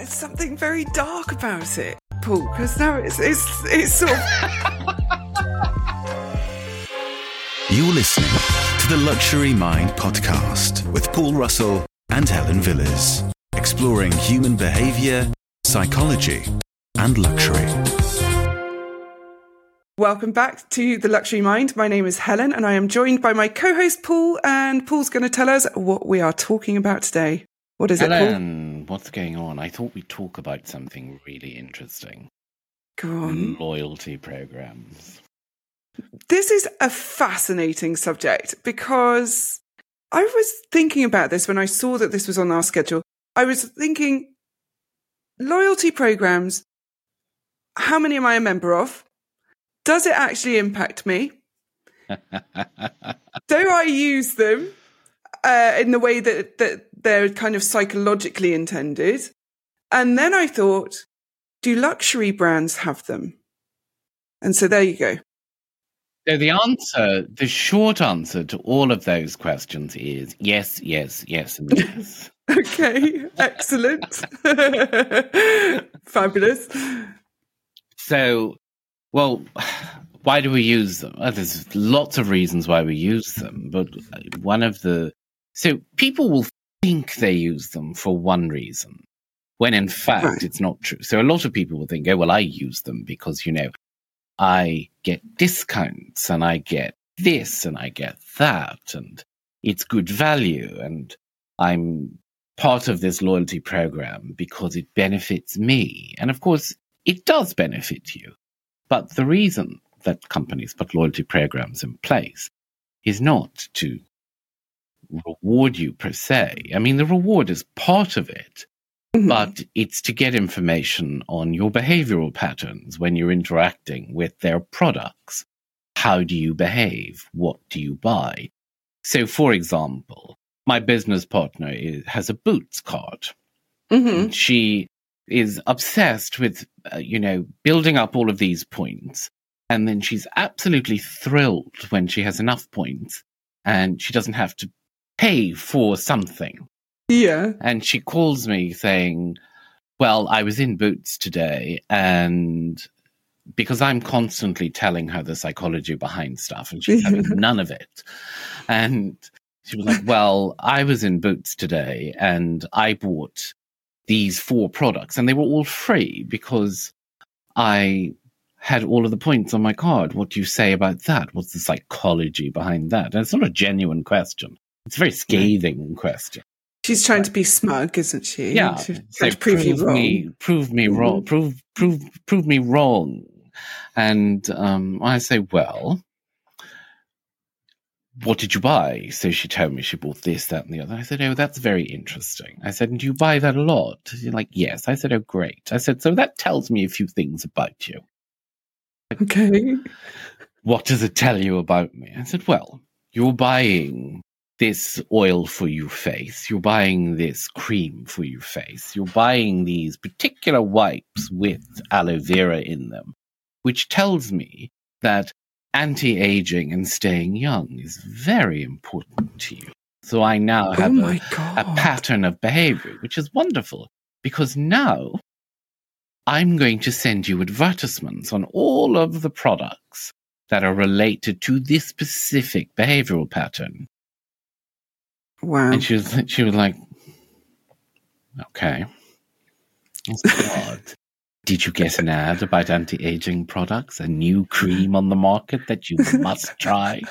there's something very dark about it, Paul. Because now it's it's it's sort of. You're listening to the Luxury Mind podcast with Paul Russell and Helen Villiers, exploring human behavior, psychology, and luxury. Welcome back to the Luxury Mind. My name is Helen, and I am joined by my co-host Paul. And Paul's going to tell us what we are talking about today. What is it? Helen, what's going on? I thought we'd talk about something really interesting. Go on. Loyalty programs. This is a fascinating subject because I was thinking about this when I saw that this was on our schedule. I was thinking, loyalty programs, how many am I a member of? Does it actually impact me? Do I use them uh, in the way that, that they're kind of psychologically intended? And then I thought, do luxury brands have them? And so there you go. So the answer, the short answer to all of those questions is yes, yes, yes, and yes. okay, excellent. Fabulous. So, well, why do we use them? Well, there's lots of reasons why we use them, but uh, one of the so people will think they use them for one reason, when in fact right. it's not true. So a lot of people will think, oh, well, I use them because, you know, I get discounts and I get this and I get that and it's good value and I'm part of this loyalty program because it benefits me. And of course, it does benefit you. But the reason that companies put loyalty programs in place is not to reward you per se. I mean, the reward is part of it, mm-hmm. but it's to get information on your behavioral patterns when you're interacting with their products. How do you behave? What do you buy? So, for example, my business partner is, has a Boots card. Mm-hmm. She is obsessed with, uh, you know, building up all of these points. And then she's absolutely thrilled when she has enough points and she doesn't have to pay for something. Yeah. And she calls me saying, Well, I was in Boots today and because I'm constantly telling her the psychology behind stuff and she's having none of it. And she was like, Well, I was in Boots today and I bought these four products and they were all free because I had all of the points on my card. What do you say about that? What's the psychology behind that? And it's not a genuine question. It's a very scathing question. She's trying to be smug, isn't she? Yeah. She's so prove, prove me, prove me mm-hmm. wrong, prove, prove, prove me wrong. And um, I say, well, what did you buy? So she told me she bought this, that, and the other. I said, oh, that's very interesting. I said, and do you buy that a lot? She's like, yes. I said, oh, great. I said, so that tells me a few things about you. Okay. What does it tell you about me? I said, well, you're buying this oil for your face. You're buying this cream for your face. You're buying these particular wipes with aloe vera in them, which tells me that anti-aging and staying young is very important to you. So I now oh have oh a, a pattern of behavior, which is wonderful because now I'm going to send you advertisements on all of the products that are related to this specific behavioral pattern. Wow. And she was she was like, okay. Did you get an ad about anti aging products? A new cream on the market that you must try?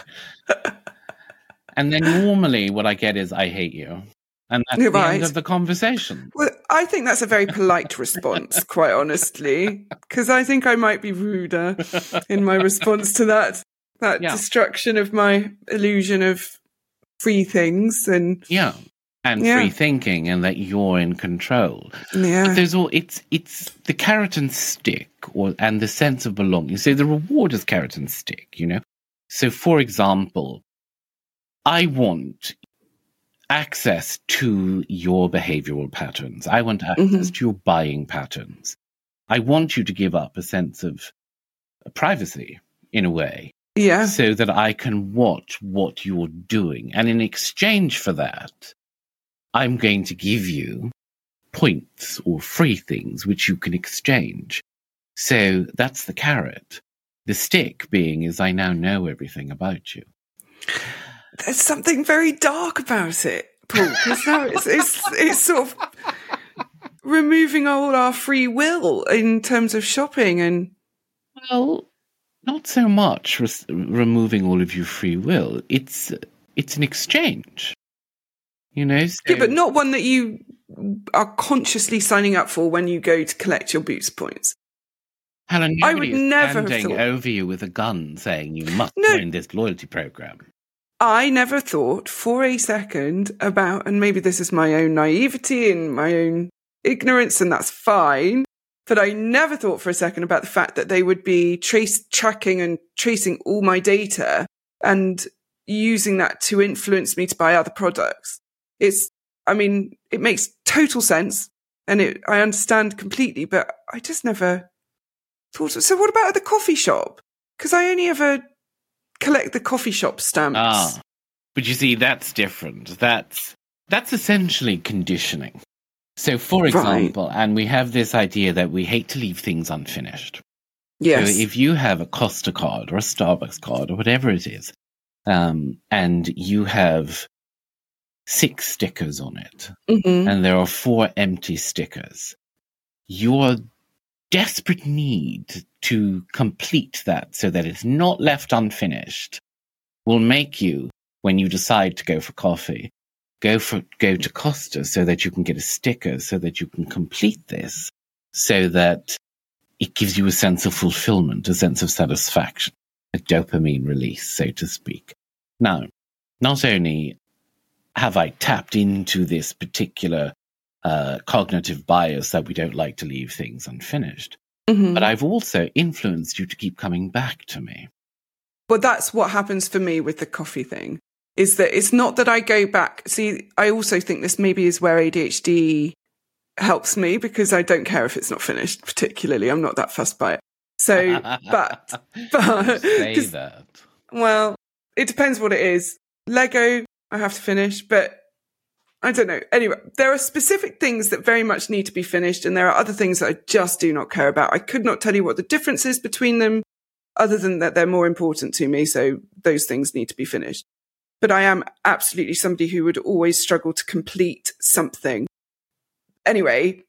and then normally what I get is I hate you. And that's You're the right. end of the conversation. Well, I think that's a very polite response, quite honestly, because I think I might be ruder in my response to that that yeah. destruction of my illusion of free things and yeah and yeah. free thinking and that you're in control. Yeah. But there's all it's it's the carrot and stick or and the sense of belonging. So the reward is carrot and stick, you know? So for example, I want access to your behavioral patterns. I want access mm-hmm. to your buying patterns. I want you to give up a sense of privacy in a way. Yeah. So that I can watch what you're doing. And in exchange for that, I'm going to give you points or free things which you can exchange. So that's the carrot. The stick being is I now know everything about you. There's something very dark about it, Paul, because now it's, it's, it's sort of removing all our free will in terms of shopping and. Well, not so much res- removing all of your free will. It's it's an exchange. You know, so, Yeah, but not one that you are consciously signing up for when you go to collect your Boots points. Helen, I would never have standing thought- over you with a gun saying you must No. join this loyalty program. I never thought for a second about, and maybe this is my own naivety and my own ignorance, and that's fine. But I never thought for a second about the fact that they would be trace tracking and tracing all my data and using that to influence me to buy other products. It's, I mean, it makes total sense and it, I understand completely, but I just never thought. Of, So what about at the coffee shop? Because I only ever collect the coffee shop stamps. Ah, but you see, that's different. That's that's essentially conditioning. So, for Right. example, and we have this idea that we hate to leave things unfinished. yes. So if you have a Costa card or a Starbucks card or whatever it is, um, and you have six stickers on it, Mhm. and there are four empty stickers, your desperate need to complete that so that it's not left unfinished will make you, when you decide to go for coffee, go for go to Costa so that you can get a sticker so that you can complete this so that it gives you a sense of fulfillment, a sense of satisfaction, a dopamine release, so to speak. Now, not only have I tapped into this particular uh, cognitive bias that we don't like to leave things unfinished, Mhm. but I've also influenced you to keep coming back to me. But that's what happens for me with the coffee thing is that it's not that I go back. See, I also think this maybe is where ADHD helps me because I don't care if it's not finished, particularly. I'm not that fussed by it. So, but, but, say that. well, it depends what it is. Lego, I have to finish, but I don't know. Anyway, there are specific things that very much need to be finished, and there are other things that I just do not care about. I could not tell you what the difference is between them, other than that they're more important to me. So those things need to be finished. But I am absolutely somebody who would always struggle to complete something. Anyway,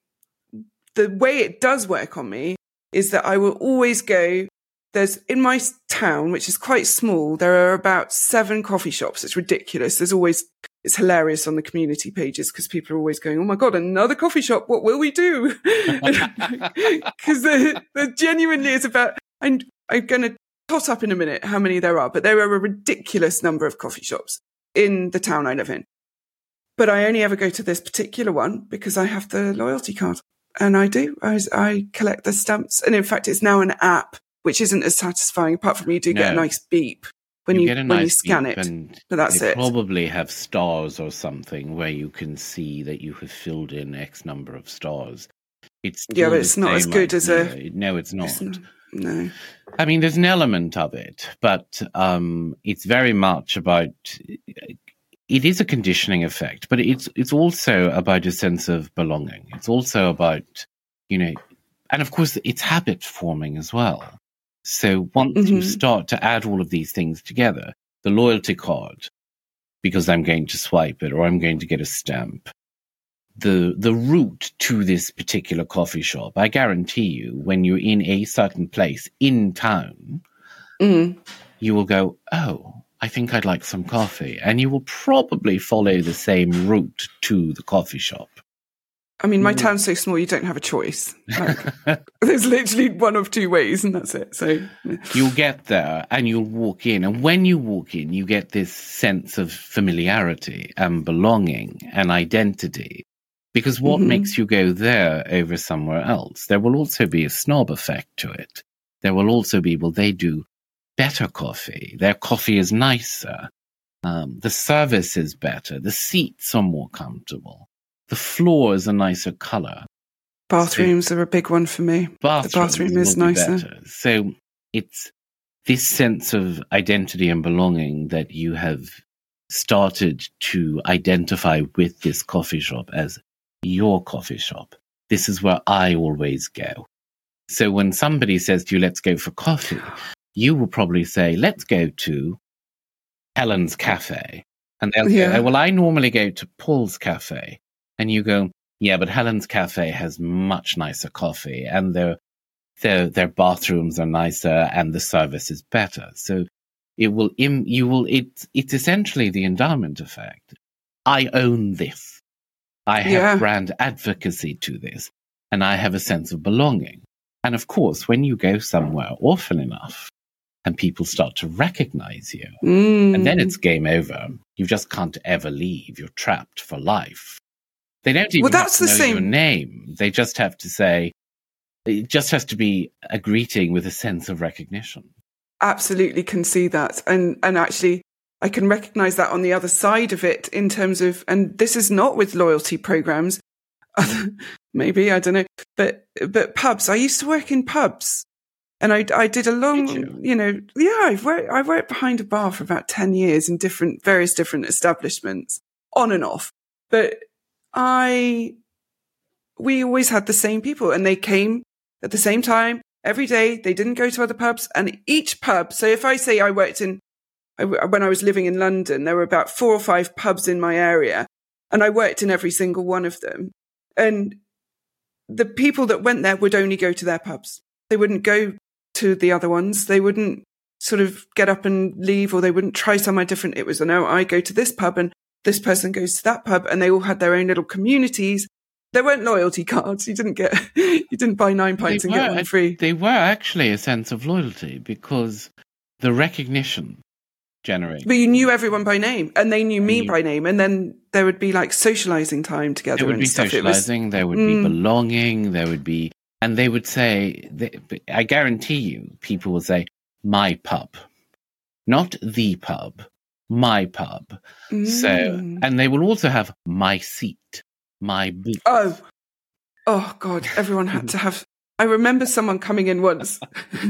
the way it does work on me is that I will always go there's in my town, which is quite small, there are about seven coffee shops. It's ridiculous. There's always, it's hilarious on the community pages because people are always going, Oh my God, another coffee shop. What will we do? Because there, there genuinely is about, I'm, I'm going to tot up in a minute how many there are, but there are a ridiculous number of coffee shops in the town I live in. But I only ever go to this particular one because I have the loyalty card. And I do. I, I collect the stamps. And in fact, it's now an app, which isn't as satisfying, apart from you do get a nice beep when you, a when nice you scan it. and But that's it. probably have stars or something where you can see that you have filled in X number of stars. It's Yeah, but it's not as good as a- No, it's not. It's not- no. I mean, there's an element of it, but um, it's very much about. It is a conditioning effect, but it's it's also about a sense of belonging. It's also about you know, and of course, it's habit forming as well. So once you Mhm. start to add all of these things together, the loyalty card, because I'm going to swipe it or I'm going to get a stamp, the the route to this particular coffee shop, I guarantee you, when you're in a certain place in town, Mm. you will go, Oh, I think I'd like some coffee. And you will probably follow the same route to the coffee shop. I mean, my Mm. town's so small, you don't have a choice. Like, there's literally one of two ways, and that's it. So, yeah. You'll get there and you'll walk in. And when you walk in, you get this sense of familiarity and belonging and identity. Because what Mhm. makes you go there over somewhere else? There will also be a snob effect to it. There will also be, well, they do better coffee. Their coffee is nicer. Um, the service is better. The seats are more comfortable. The floor is a nicer color. bathrooms are a big one for me. Bathrooms bathroom is will be nicer. So it's this sense of identity and belonging that you have started to identify with this coffee shop as your coffee shop. This is where I always go. So when somebody says to you, let's go for coffee, you will probably say, let's go to Helen's Cafe. And they'll Yeah. go, oh, well, I normally go to Paul's Cafe. And you go, yeah, but Helen's Cafe has much nicer coffee and their, their, their bathrooms are nicer and the service is better. So it will, Im, you will, it, it's essentially the endowment effect. I own this. I have Yeah. brand advocacy to this and I have a sense of belonging. And of course, when you go somewhere often enough and people start to recognize you, Mm. and then it's game over. You just can't ever leave. You're trapped for life. They don't even Well, that's have the know your same- name. They just have to say, it just has to be a greeting with a sense of recognition. absolutely can see that and and actually i can recognize that on the other side of it in terms of and this is not with loyalty programs maybe i don't know but but pubs i used to work in pubs and i i did a long Did you? know yeah i've worked i worked behind a bar for about 10 years in different various different establishments on and off but i we always had the same people and they came at the same time every day. They didn't go to other pubs and each pub. So if I say I worked in, when I was living in London, there were about four or five pubs in my area and I worked in every single one of them. And the people that went there would only go to their pubs. They wouldn't go to the other ones. They wouldn't sort of get up and leave or they wouldn't try somewhere different. It was, oh, no, I go to this pub and this person goes to that pub and they all had their own little communities. There weren't loyalty cards. You didn't get, you didn't buy nine pints and get one free. They were actually a sense of loyalty because the recognition generated. But you knew everyone by name and they knew me by name. And then there would be like socializing time together There would and be stuff. It was, socializing, there would Mm. be belonging, there would be, and they would say, they, I guarantee you, people will say, my pub, not the pub, my pub. So, Mm. and they will also have my seat, my booth. Oh, oh God! Everyone had to have. I remember someone coming in once.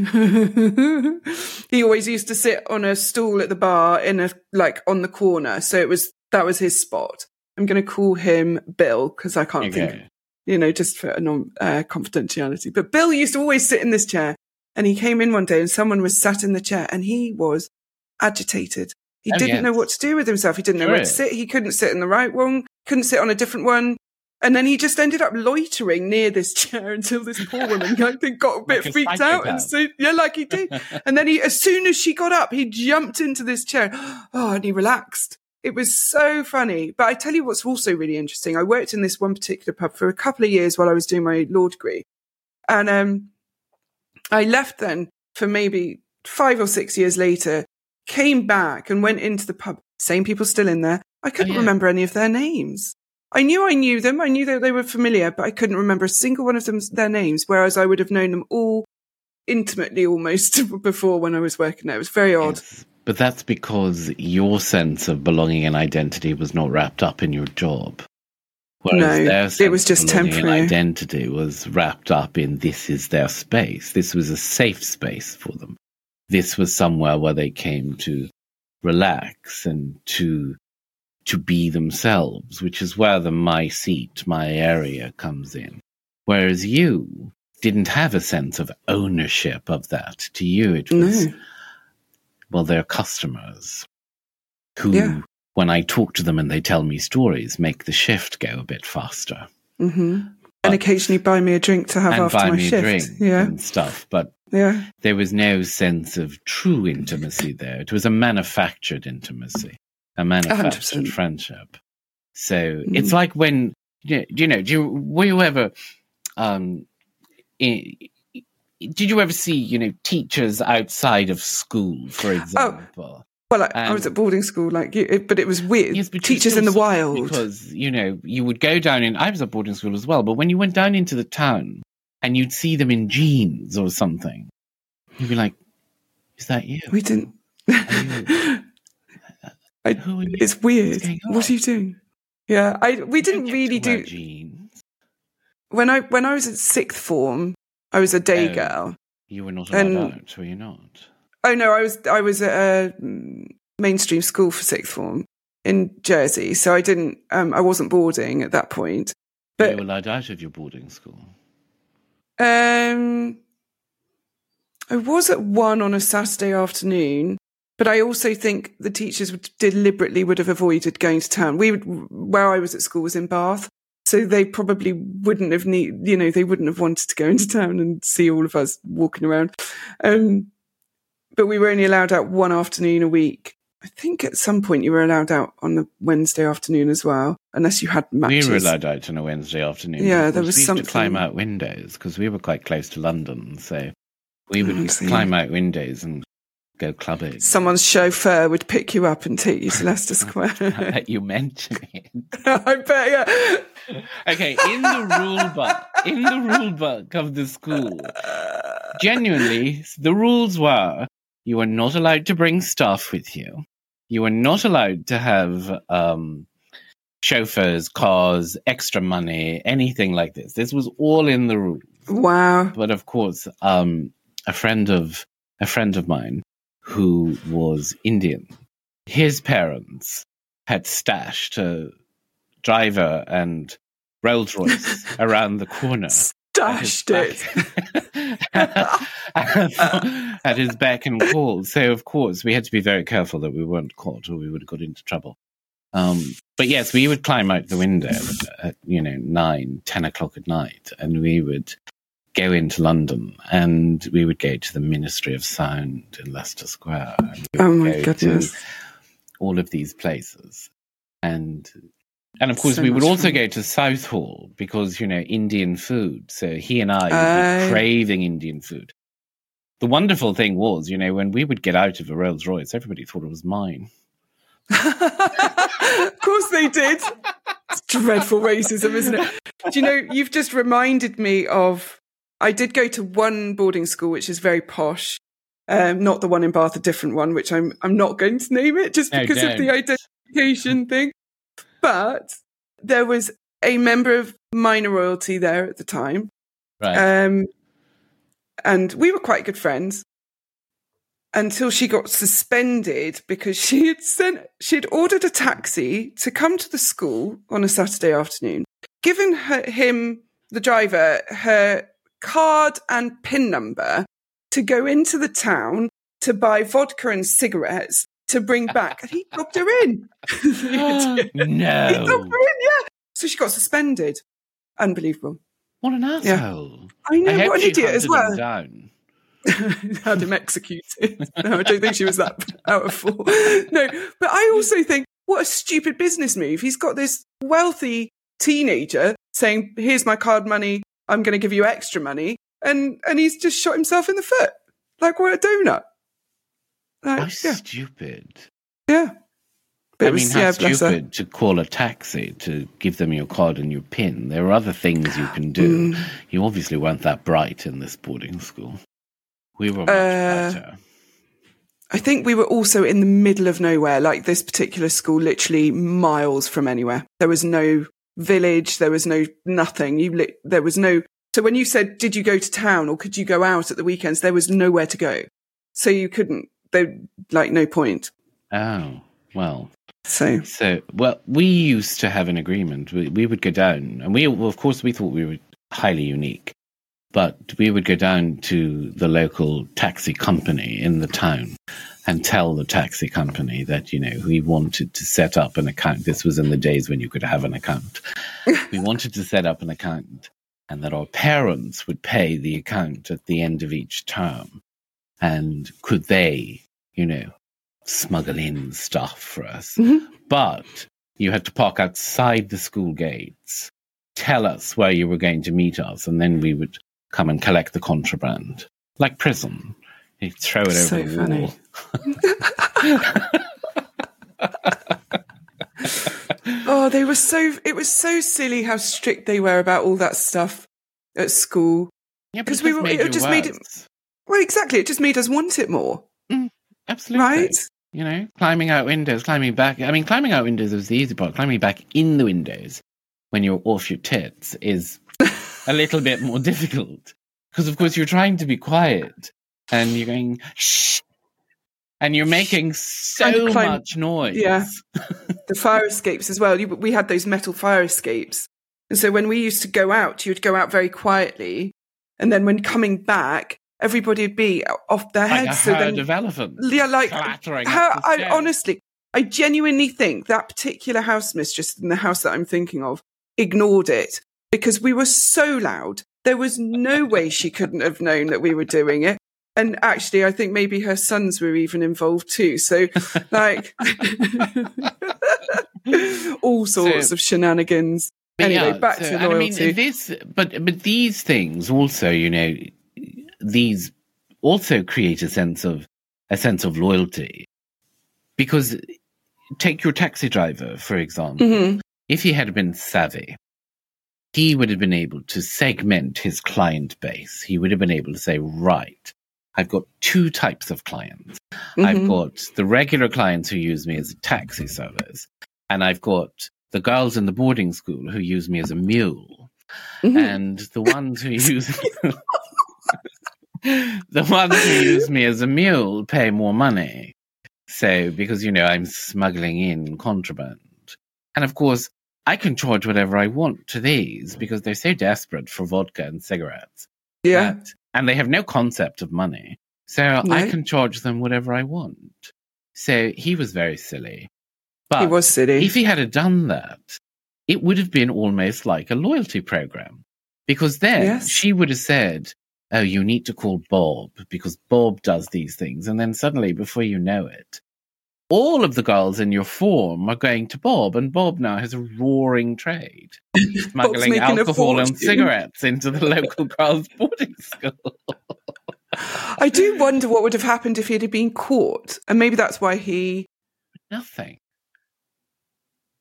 he always used to sit on a stool at the bar in a like on the corner, so it was that was his spot. I'm going to call him Bill because I can't think, you know, just for non uh, confidentiality. But Bill used to always sit in this chair, and he came in one day, and someone was sat in the chair, and he was agitated. He Oh, didn't know what to do with himself. He didn't know where to sit. He couldn't sit in the right one. Couldn't sit on a different one. And then he just ended up loitering near this chair until this poor woman, I think, got a bit Like a freaked out. And so, yeah, like he did. And then he, as soon as she got up, he jumped into this chair. Oh, and he relaxed. It was so funny. But I tell you what's also really interesting. I worked in this one particular pub for a couple of years while I was doing my law degree. And um, I left then for maybe five or six years later, came back and went into the pub. Same people still in there. I couldn't yeah. remember any of their names. I knew I knew them. I knew that they were familiar, but I couldn't remember a single one of them their names. Whereas I would have known them all intimately almost before when I was working there. It was very odd. Yes. But that's because your sense of belonging and identity was not wrapped up in your job. Whereas No, their it was just temporary. And identity was wrapped up in this is their space. This was a safe space for them. This was somewhere where they came to relax and to to be themselves, which is where the my seat, my area comes in. Whereas you didn't have a sense of ownership of that. To you, it was No. well, they're customers who, Yeah. when I talk to them and they tell me stories, make the shift go a bit faster hmm And occasionally buy me a drink to have and after buy my me shift. a drink Yeah. and stuff. But Yeah. there was no sense of true intimacy there. It was a manufactured intimacy, a manufactured 100%. friendship. So Mhm. it's like when, you you know, do you, were you ever, um, i did you ever see, you know, teachers outside of school, for example? Well, I, I was at boarding school, like, you, it- but it was weird. Yes, Teachers in the wild. Because, you know, you would go down in, I was at boarding school as well, but when you went down into the town and you'd see them in jeans or something, you'd be like, is that you? we didn't. you- I, Who are you? it's weird. What are you doing? Yeah, I we didn't really do. jeans. When I when I was at sixth form, I was a day Oh. girl. You were not allowed And- out, were you not? Oh no, I was I was at a mainstream school for sixth form in Jersey, so I didn't um I wasn't boarding at that point. But you were allowed out of your boarding school? um, I was at one on a Saturday afternoon, but I also think the teachers would deliberately would have avoided going to town. We would, where I was at school was in Bath, so they probably wouldn't have need, you know, they wouldn't have wanted to go into town and see all of us walking around. Um, but we were only allowed out one afternoon a week. I think at some point you were allowed out on the Wednesday afternoon as well, unless you had matches. We were allowed out on a Wednesday afternoon. Yeah, there was we used something- to climb out windows because we were quite close to London, so we would Oh, climb out windows and go clubbing. Someone's chauffeur would pick you up and take you to Leicester Square. I bet you mention it. I bet, yeah. Okay, in the rule book, in the rule book of the school, genuinely, the rules were you are not allowed to bring staff with you. You are not allowed to have um, chauffeurs, cars, extra money, anything like this. This was all in the rules. Wow. But of course, um, a friend of a friend of mine who was Indian, his parents had stashed a driver and Rolls Royce around the corner. Stashed it. at his beck and call. So of course we had to be very careful that we weren't caught, or we would have got into trouble. Um, but yes, we would climb out the window at you know nine, ten o'clock at night, and we would go into London, and we would go to the Ministry of Sound in Leicester Square. Oh my go goodness. all of these places, and and of course So we would also fun. go to Southall because you know Indian food. So he and I be oh. craving Indian food. The wonderful thing was, you know, when we would get out of a Rolls Royce, everybody thought it was mine. of course they did. It's dreadful racism, isn't it? Do you know, you've just reminded me of. I did go to one boarding school, which is very posh. Um, not the one in Bath, a different one, which I'm I'm not going to name it just No, because of the identification thing. But there was a member of minor royalty there at the time, Right. um, and we were quite good friends until she got suspended because she had sent she had ordered a taxi to come to the school on a Saturday afternoon, given her, him the driver her card and pin number to go into the town to buy vodka and cigarettes to bring back, and he dobbed her in. Idiot. He no. dobbed her in, yeah. So she got suspended. Unbelievable. What an asshole. I know, I what an idiot as well. Down. had him executed. No, I don't think she was that powerful. No, but I also think what a stupid business move. He's got this wealthy teenager saying, "Here's my card money. I'm going to give you extra money," and and he's just shot himself in the foot. Like what a donut. How Like, yeah, stupid. yeah. But I was- mean, how yeah, stupid to call a taxi to give them your card and your PIN. There are other things you can do. Mm. You obviously weren't that bright in this boarding school. We were much Uh, better. I think we were also in the middle of nowhere, like this particular school, literally miles from anywhere. There was no village, there was no nothing. You li- there was no. So when you said, "Did you go to town or could you go out at the weekends?" There was nowhere to go, so you couldn't. There like no point. Oh, well. So So, well, we used to have an agreement. We, we would go down, and we, well, of course, we thought we were highly unique, but we would go down to the local taxi company in the town and tell the taxi company that, you know, we wanted to set up an account. This was in the days when you could have an account. we wanted to set up an account and that our parents would pay the account at the end of each term. And could they, you know, smuggle in stuff for us? Mhm. But you had to park outside the school gates, tell us where you were going to meet us, and then we would come and collect the contraband. Like prison. You throw it over So the funny. wall. Oh, they were so. It was so silly how strict they were about all that stuff at school. Yeah, 'Cause but we were- it just made it- worse. Well, exactly. It just made us want it more, mm, Absolutely. right? You know, climbing out windows, climbing back. I mean, climbing out windows was the easy part. Climbing back in the windows when you're off your tits is a little bit more difficult. Because, of course, you're trying to be quiet and you're going, shh. And you're making so climb- much noise. Yeah. the fire escapes as well. You, we had those metal fire escapes And so when we used to go out, you would go out very quietly. And then when coming back, everybody would be off their Like a heads. so then, of elephants. yeah, like clattering how I honestly, I genuinely think that particular house mistress in the house that I'm thinking of ignored it because we were so loud. There was no way she couldn't have known that we were doing it. And actually, I think maybe her sons were even involved too. So, like, all sorts So- of shenanigans. But Anyway, yeah, back so- to and I mean, this, but but these things also, you know, these also create a sense of a sense of loyalty, because take your taxi driver for example. Mhm. If he had been savvy, he would have been able to segment his client base. He would have been able to say, right, I've got two types of clients. I've Mhm. got the regular clients who use me as a taxi service, and I've got the girls in the boarding school who use me as a mule, Mhm. and the ones who use the ones who use me as a mule pay more money. So because you know I'm smuggling in contraband, and of course I can charge whatever I want to these because they're so desperate for vodka and cigarettes. yeah. that- and they have no concept of money. So I can charge them whatever I want. So he was very silly. But He was silly. if he had done that, it would have been almost like a loyalty program. Because then Yes. she would have said, Oh, you need to call Bob because Bob does these things. And then suddenly, before you know it, all of the girls in your form are going to Bob, and Bob now has a roaring trade, smuggling alcohol and cigarettes into the local girls' boarding school. I do wonder what would have happened if he'd have been caught. And maybe that's why he Nothing.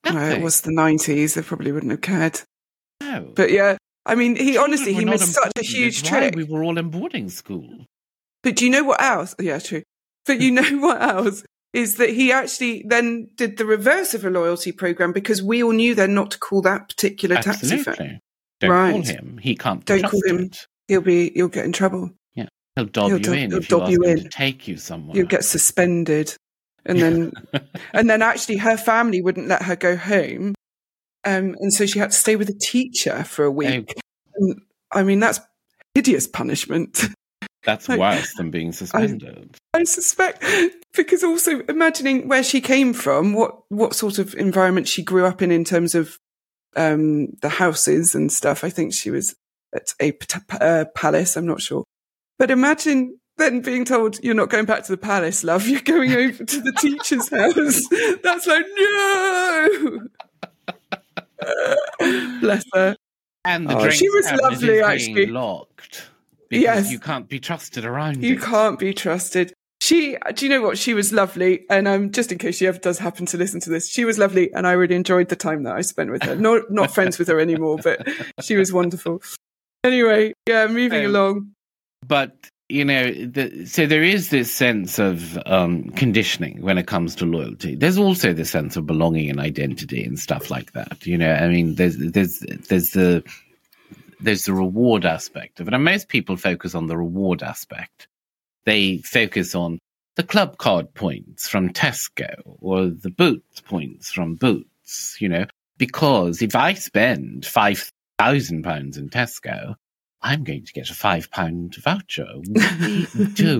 No, it was the 90s. They probably wouldn't have cared. No. But yeah, I mean, he Children honestly, he missed such a huge trick. We were all in boarding school. But do you know what else? Yeah, true. But you know what else? Is that he actually then did the reverse of a loyalty program because we all knew then not to call that particular taxi firm. Absolutely. Don't call him. He can't Don't call him. trusted. He'll be, you'll get in trouble. Yeah, he'll dob He'll you in he'll if you dob you him in. take you somewhere. You'll get suspended. And then, and then actually her family wouldn't let her go home. Um, and so she had to stay with a teacher for a week. And, I mean, that's hideous punishment. That's Like- worse than being suspended. I suspect because also imagining where she came from, what what sort of environment she grew up in in terms of um, the houses and stuff. I think she was at a p- uh, palace. I'm not sure, but imagine then being told you're not going back to the palace, love. You're going over to the teacher's house. That's like no. Bless her. and the Oh, drink she was lovely, is being actually. locked because Yes. you can't be trusted around You it. can't be trusted. She, do you know what? She was lovely. And um, just in case she ever does happen to listen to this, she was lovely. And I really enjoyed the time that I spent with her. Not, not friends with her anymore, but she was wonderful. Anyway, yeah, moving Um, along. but you know the, so there is this sense of um, conditioning when it comes to loyalty there's also the sense of belonging and identity and stuff like that you know i mean there's there's there's the there's the reward aspect of it and most people focus on the reward aspect they focus on the club card points from tesco or the boots points from boots you know because if i spend five thousand pounds in tesco I'm going to get a five pound voucher. Do.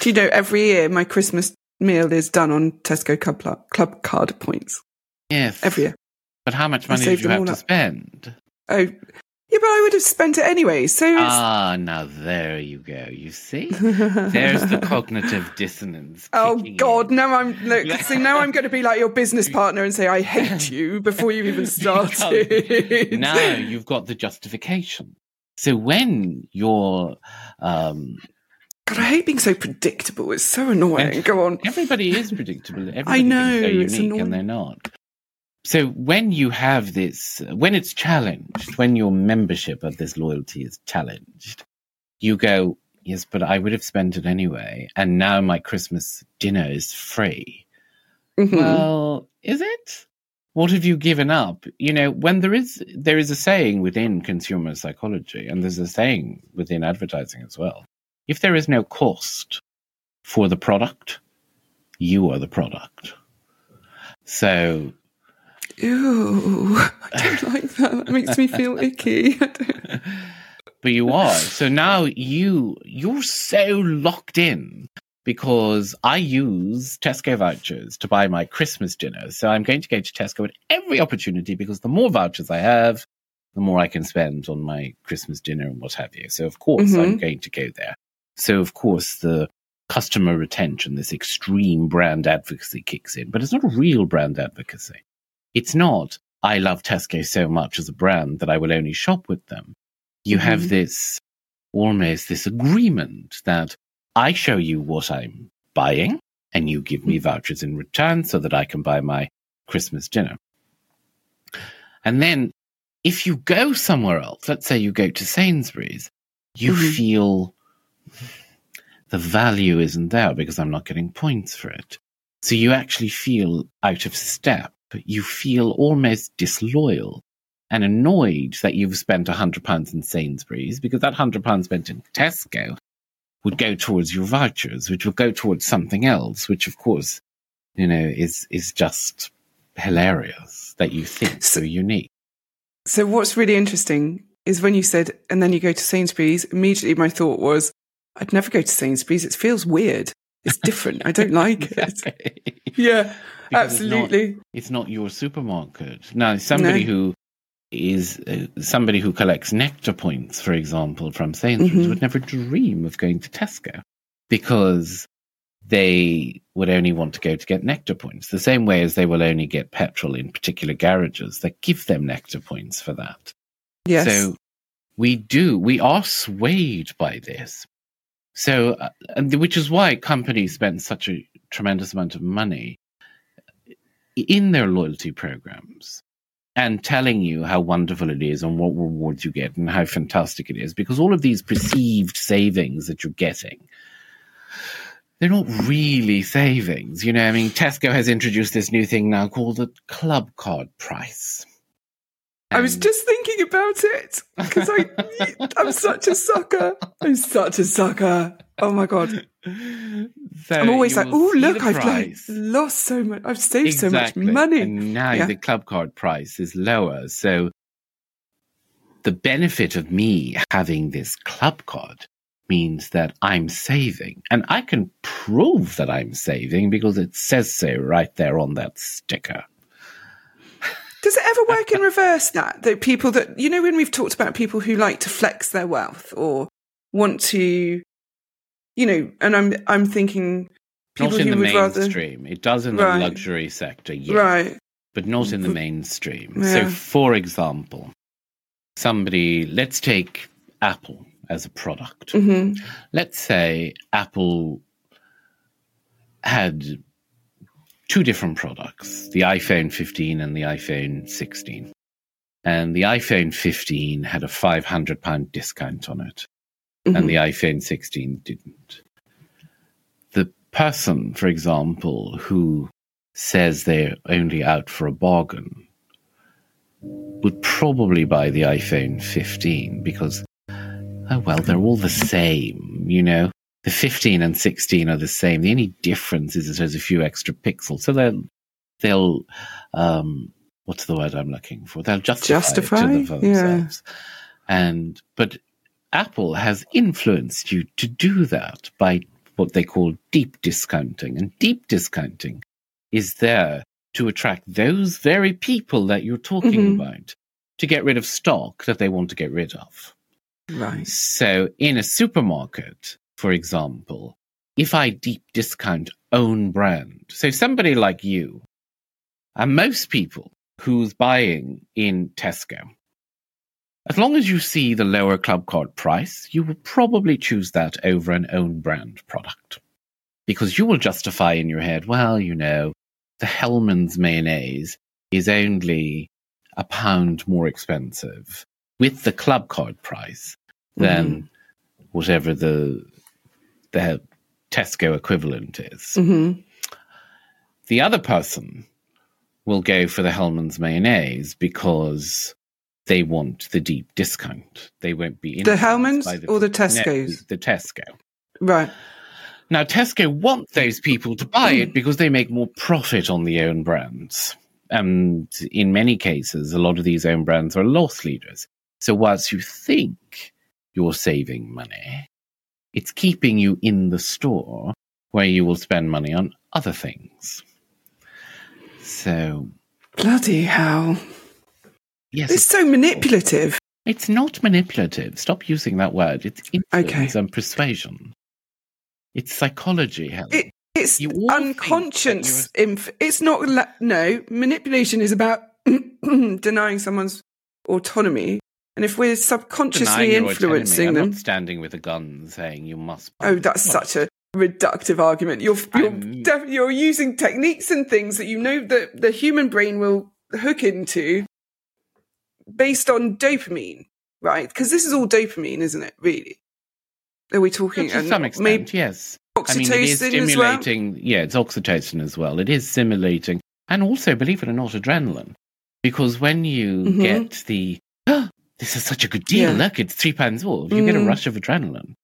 Do you know, every year my Christmas meal is done on Tesco Club, club card points. Yes. Every year. But how much money do you have to up. spend? Oh, but I would have spent it anyway. So it's, Ah, now there you go. You see? There's the cognitive dissonance. Oh God! in. Now I'm look. See, now I'm going to be like your business partner and say I hate you before you even started. now you've got the justification. So when you're, um, God, I hate being so predictable. It's so annoying. Go on. everybody is predictable. Everybody know, thinks they're it's unique and they're not. So when you have this, when it's challenged, when your membership of this loyalty is challenged, you go, yes, but I would have spent it anyway, and now my Christmas dinner is free. Mhm. Well, is it? What have you given up? You know, when there is there is a saying within consumer psychology, and there's a saying within advertising as well. If there is no cost for the product, you are the product. So Ew, I don't like that. That makes me feel icky. I don't- but you are. So now you you're so locked in because I use Tesco vouchers to buy my Christmas dinner. So I'm going to go to Tesco at every opportunity because the more vouchers I have, the more I can spend on my Christmas dinner and what have you. So of course I'm mm-hmm. going to go there. So of course the customer retention, this extreme brand advocacy kicks in, but it's not a real brand advocacy. It's not, I love Tesco so much as a brand that I will only shop with them. You have Mhm. this almost this agreement that I show you what I'm buying and you give me vouchers in return so that I can buy my Christmas dinner. And then if you go somewhere else, let's say you go to Sainsbury's, you Mhm. feel the value isn't there because I'm not getting points for it. So you actually feel out of step. You feel almost disloyal and annoyed that you've spent £100 in Sainsbury's because that £100 spent in Tesco would go towards your vouchers, which would go towards something else, which of course, you know, is, is just hilarious that you think so unique. So what's really interesting is when you said, and then you go to Sainsbury's, immediately my thought was, I'd never go to Sainsbury's. It feels weird. It's different. I don't like it. Yeah, Because it's not- absolutely. it's not your supermarket. Now, somebody No. who is uh, somebody who collects nectar points, for example, from Sainsbury's Mhm. would never dream of going to Tesco because they would only want to go to get nectar points, the same way as they will only get petrol in particular garages that give them nectar points for that. Yes. So we do, we are swayed by this. So, uh, and which is why companies spend such a tremendous amount of money in their loyalty programs and telling you how wonderful it is and what rewards you get and how fantastic it is because all of these perceived savings that you're getting they're not really savings you know? I mean tesco has introduced this new thing now called the club card price. I was just thinking about it because I, I'm such a sucker. I'm such a sucker. Oh my god! So I'm always like, oh look, I've like lost so much. I've saved so much money. And now Yeah. the club card price is lower. So the benefit of me having this club card means that I'm saving. And I can prove that I'm saving because it says so right there on that sticker. Does it ever work in reverse that that people that you know when we've talked about people who like to flex their wealth or want to, you know, and I'm I'm thinking people not in who the would rather mainstream. It does in the Right. luxury sector, yes. right. but not in the mainstream. Yeah. So, for example, somebody, let's take Apple as a product. hmm Let's say Apple had two different products the iPhone 15 and the iPhone 16. And the iPhone 15 had a £500 discount on it, Mm-hmm. and the iPhone 16 didn't. The person, for example, who says they're only out for a bargain would probably buy the iPhone 15 because, oh, well, they're all the same, you know? The 15 and 16 are the same. The only difference is it has a few extra pixels. So they'll, they'll, um, what's the word I'm looking for? They'll justify, Justify? it to Yeah. themselves. And, but Apple has influenced you to do that by what they call deep discounting. And deep discounting is there to attract those very people that you're talking Mhm. about to get rid of stock that they want to get rid of. Right. So in a supermarket, for example, if I deep discount own brand, so somebody like you and most people who's buying in Tesco, as long as you see the lower club card price, you will probably choose that over an own brand product. Because you will justify in your head, well, you know, the Hellmann's mayonnaise is only a pound more expensive with the club card price than mm-hmm. whatever the the Tesco equivalent is. hmm The other person will go for the Hellmann's mayonnaise because they want the deep discount. They won't be The Hellmann's by or the no, Tesco's? the Tesco. Right. Now, Tesco want those people to buy it because they make more profit on the own brands. and in many cases, a lot of these own brands are loss leaders. So whilst you think you're saving money, it's keeping you in the store where you will spend money on other things. So, Bloody hell. yes, It's so manipulative. it's not manipulative. Stop using that word. It's influence Okay. and persuasion. It's psychology, Helen. It, it's unconscious. Inf- it's not. La- no, manipulation is about denying someone's autonomy. And if we're subconsciously influencing them, not standing with a gun saying you must. oh, that's such a reductive argument. You're you're, def- you're using techniques and things that you know that the human brain will hook into based on dopamine, right? Because this is all dopamine, isn't it? Really? Are we talking? to some extent, maybe yes. I mean, it is oxytocin as well. stimulating. Yeah, it's oxytocin as well. It is stimulating, and also, believe it or not, adrenaline. Because when you Mhm. get the, "Ah, this is such a good deal. Yeah. Look, it's three pounds more. You get a Mm. rush of adrenaline,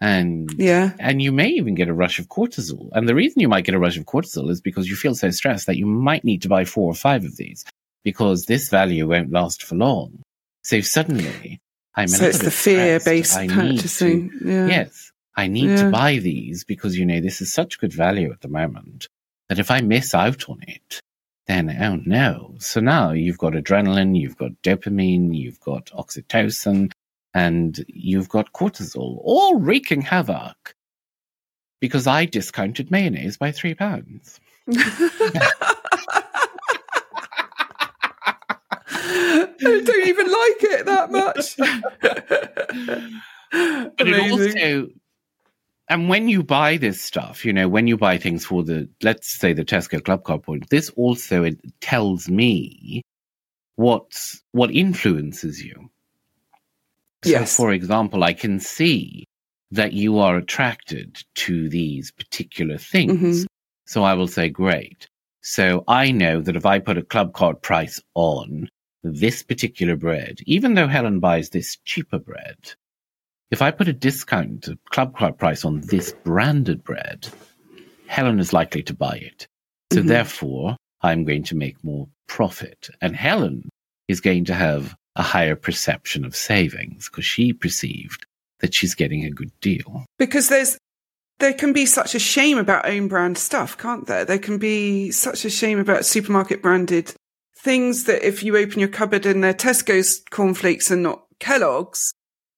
and Yeah. and you may even get a rush of cortisol. And the reason you might get a rush of cortisol is because you feel so stressed that you might need to buy four or five of these because this value won't last for long. So suddenly, I'm so it's the fear-based I need to- purchasing. Yeah. Yes, I need Yeah. to buy these because you know this is such good value at the moment that if I miss out on it, then oh no. So now you've got adrenaline, you've got dopamine, you've got oxytocin, and you've got cortisol, all wreaking havoc. Because I discounted mayonnaise by three pounds. I don't even like it that much. But it Amazing. also, and when you buy this stuff, you know, when you buy things for the, let's say the Tesco Club Card point, this also it tells me what's, what influences you. So, Yes. for example, I can see that you are attracted to these particular things. Mhm. So I will say, great. So I know that if I put a club card price on this particular bread, even though Helen buys this cheaper bread, if I put a discount, a club card price on this branded bread, Helen is likely to buy it. So Mhm. therefore, I'm going to make more profit. And Helen is going to have a higher perception of savings because she perceived that she's getting a good deal. because there's there can be such a shame about own brand stuff, can't there? There can be such a shame about supermarket branded things that if you open your cupboard and they're Tesco's cornflakes and not Kellogg's,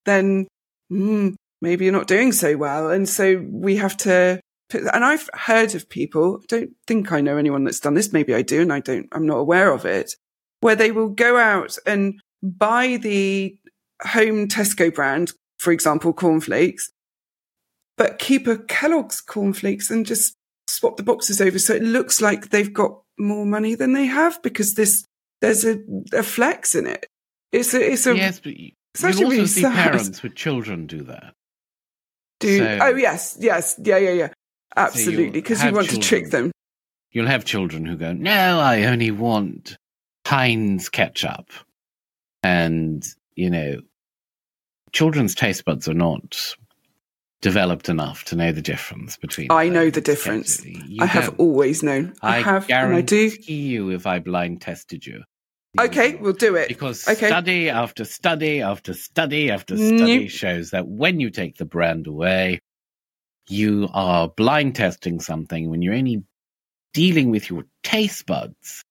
then mm, maybe you're not doing so well. And so we have to. Put, and I've heard of people. I don't think I know anyone that's done this. Maybe I do, and I don't. I'm not aware of it. Where they will go out and buy the home Tesco brand, for example, cornflakes, but keep a Kellogg's cornflakes and just swap the boxes over so it looks like they've got more money than they have because this there's a, a flex in it. It's a it's a yes, but you it's you also really see sad. parents with children do that. do so- oh yes yes yeah yeah yeah absolutely because you have want to trick them. You'll have children who go, No, I only want Heinz ketchup. And, you know, children's taste buds are not developed enough to know the difference between. I know the difference. I have always known. I, I have and guarantee I do. you if I blind tested you. Okay, we'll do it. Because okay. study after study after study after Nope. study shows that when you take the brand away, you are blind testing something when you're only dealing with your taste buds.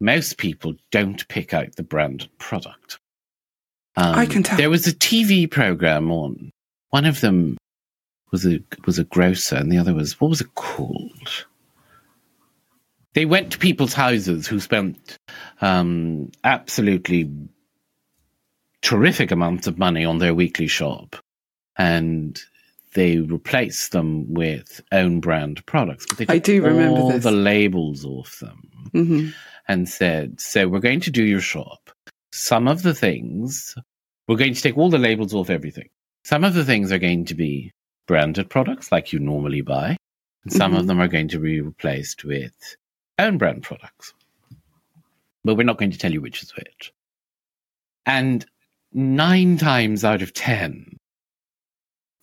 Most people don't pick out the brand product. Um, I can tell. There was a TV program on. One of them was a was a grocer, and the other was what was it called? They went to people's houses who spent um, absolutely terrific amounts of money on their weekly shop, and they replaced them with own brand products. But they I do remember all this. the labels off them hmm and said, "So we're going to do your shop. Some of the things we're going to take all the labels off everything. Some of the things are going to be branded products like you normally buy, and some of Mhm. them are going to be replaced with own brand products. But we're not going to tell you which is which. And nine times out of ten,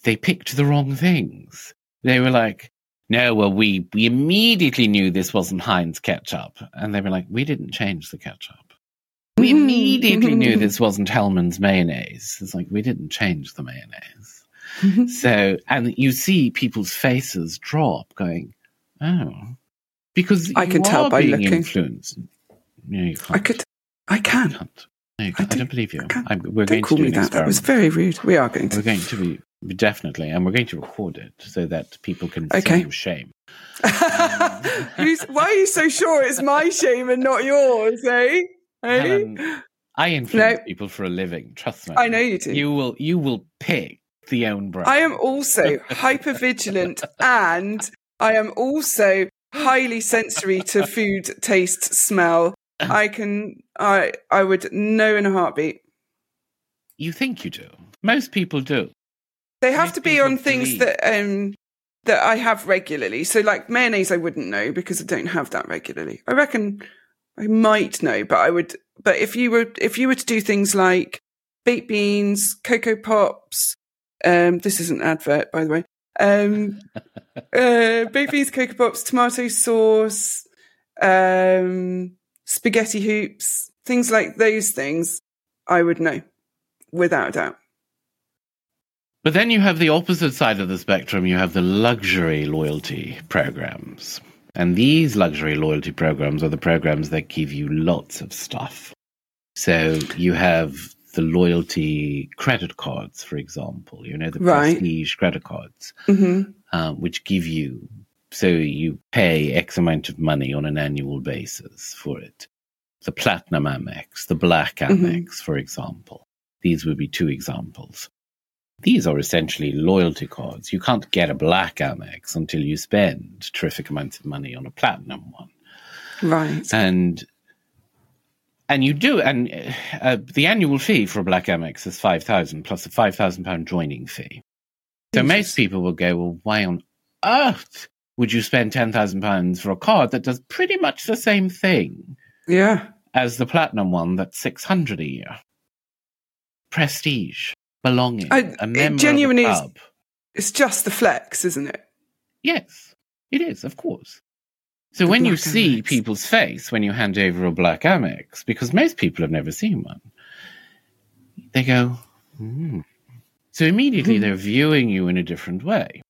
they picked the wrong things. They were like, no, well, we, we immediately knew this wasn't Heinz ketchup. And they were like, we didn't change the ketchup. We mm-hmm. immediately knew this wasn't Hellmann's mayonnaise. It's like, we didn't change the mayonnaise. Mm-hmm. so, and you see people's faces drop going, oh, because I can tell by being looking. influenced. No, you can't. I could, I can. No, you I can't. I, do- don't believe you. We're Don't going call to do me that. That was very rude. We are going to. We're going to be definitely, and we're going to record it so that people can Okay. see your shame. Who's, why are you so sure it's my shame and not yours, eh? Eh? Helen, I influence No. people for a living. Trust me. I know you do. You will. You will pick the own brand. I am also hyper vigilant and I am also highly sensory to food, taste, smell. I can, I, I would know in a heartbeat. You think you do. Most people do. They have Most to be on things believe. that, um, that I have regularly. So like mayonnaise, I wouldn't know because I don't have that regularly. I reckon I might know, but I would, but if you were, if you were to do things like baked beans, Coco Pops, um, this is an advert, by the way. Um, uh, baked beans, Coco Pops, tomato sauce, um, spaghetti hoops, things like those things, I would know without a doubt. But then you have the opposite side of the spectrum. You have the luxury loyalty programs. And these luxury loyalty programs are the programs that give you lots of stuff. So you have the loyalty credit cards, for example, you know, the Right. prestige credit cards, hmm uh, which give you, so you pay X amount of money on an annual basis for it. The Platinum Amex, the Black. Amex, for example. These would be two examples. These are essentially loyalty cards. You can't get a Black Amex until you spend terrific amounts of money on a Platinum one Right. and and you do and uh, the annual fee for a black amex is 5000 plus a 5000 pound joining fee so most people will go well why on earth would you spend 10000 pounds for a card that does pretty much the same thing Yeah. as the platinum one that's 600 a year prestige belonging I- a it member genuinely of is- club It's just the flex, isn't it? Yes, it is, of course. So The when you see Amex. people's face when you hand over a black Amex, because most people have never seen one, they go, hmm. So immediately Hmm. they're viewing you in a different way.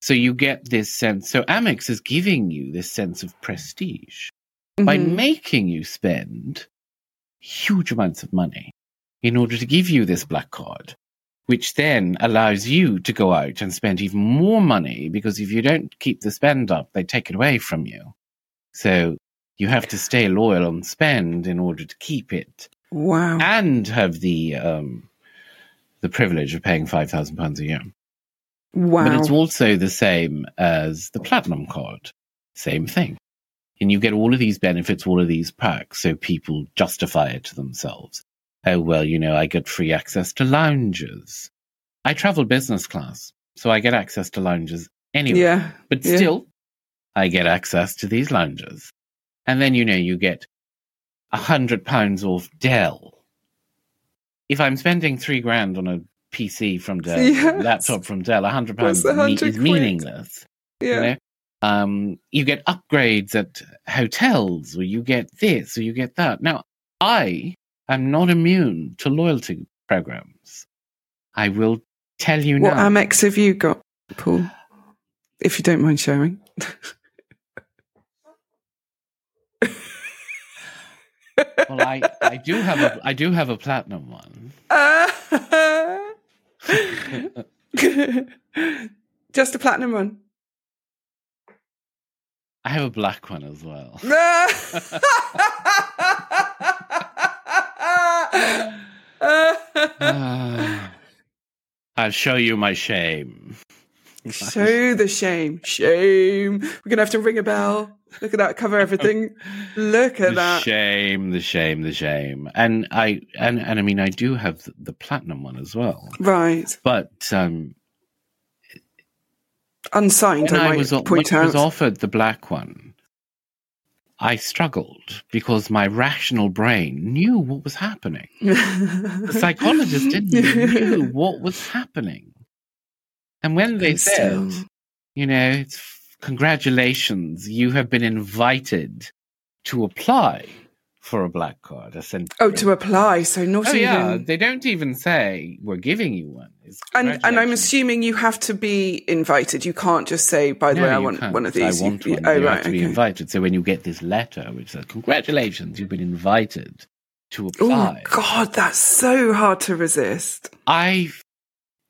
So you get this sense. So Amex is giving you this sense of prestige by Mhm. making you spend huge amounts of money in order to give you this black card, which then allows you to go out and spend even more money because if you don't keep the spend up, they take it away from you. So you have to stay loyal on spend in order to keep it Wow. and have the um, the privilege of paying five thousand pounds a year. wow. But it's also the same as the platinum card. Same thing. And you get all of these benefits, all of these perks, so people justify it to themselves. Oh, well, you know, I get free access to lounges. I travel business class, so I get access to lounges anyway. yeah. But yeah. still, I get access to these lounges. And then, you know, you get a hundred pounds off Dell. If I'm spending three grand on a PC from Dell, Yes. laptop from Dell, a hundred pounds the me- 100 is meaningless. Yeah. You know? Um, you get upgrades at hotels, or you get this, or you get that. Now, I am not immune to loyalty programs. I will tell you now. What. Amex have you got, Paul? If you don't mind sharing. well, I, I do have a I do have a platinum one. Just a platinum one. I have a black one as well. Ah. I'll show you my shame. Show the shame. Shame. We're going to have to ring a bell. Look at that. Cover everything. Look at the that. shame, the shame, the shame. And I and and I mean I do have the, the platinum one as well. Right. But um Unsigned, I I was point I was offered the black one, I struggled because my rational brain knew what was happening. The psychologist didn't knew what was happening. And when they said, you know, it's congratulations, you have been invited to apply for a black card. A cent- Oh, to apply. So not Oh, even. yeah, they don't even say we're giving you one. And and I'm assuming you have to be invited. You can't just say, "By the No, way, I want can't. one of these. I these." want You- one. oh, you right. have to be invited. So when you get this letter which says, "Congratulations, you've been invited to oh, apply. Oh God, that's so hard to resist. I,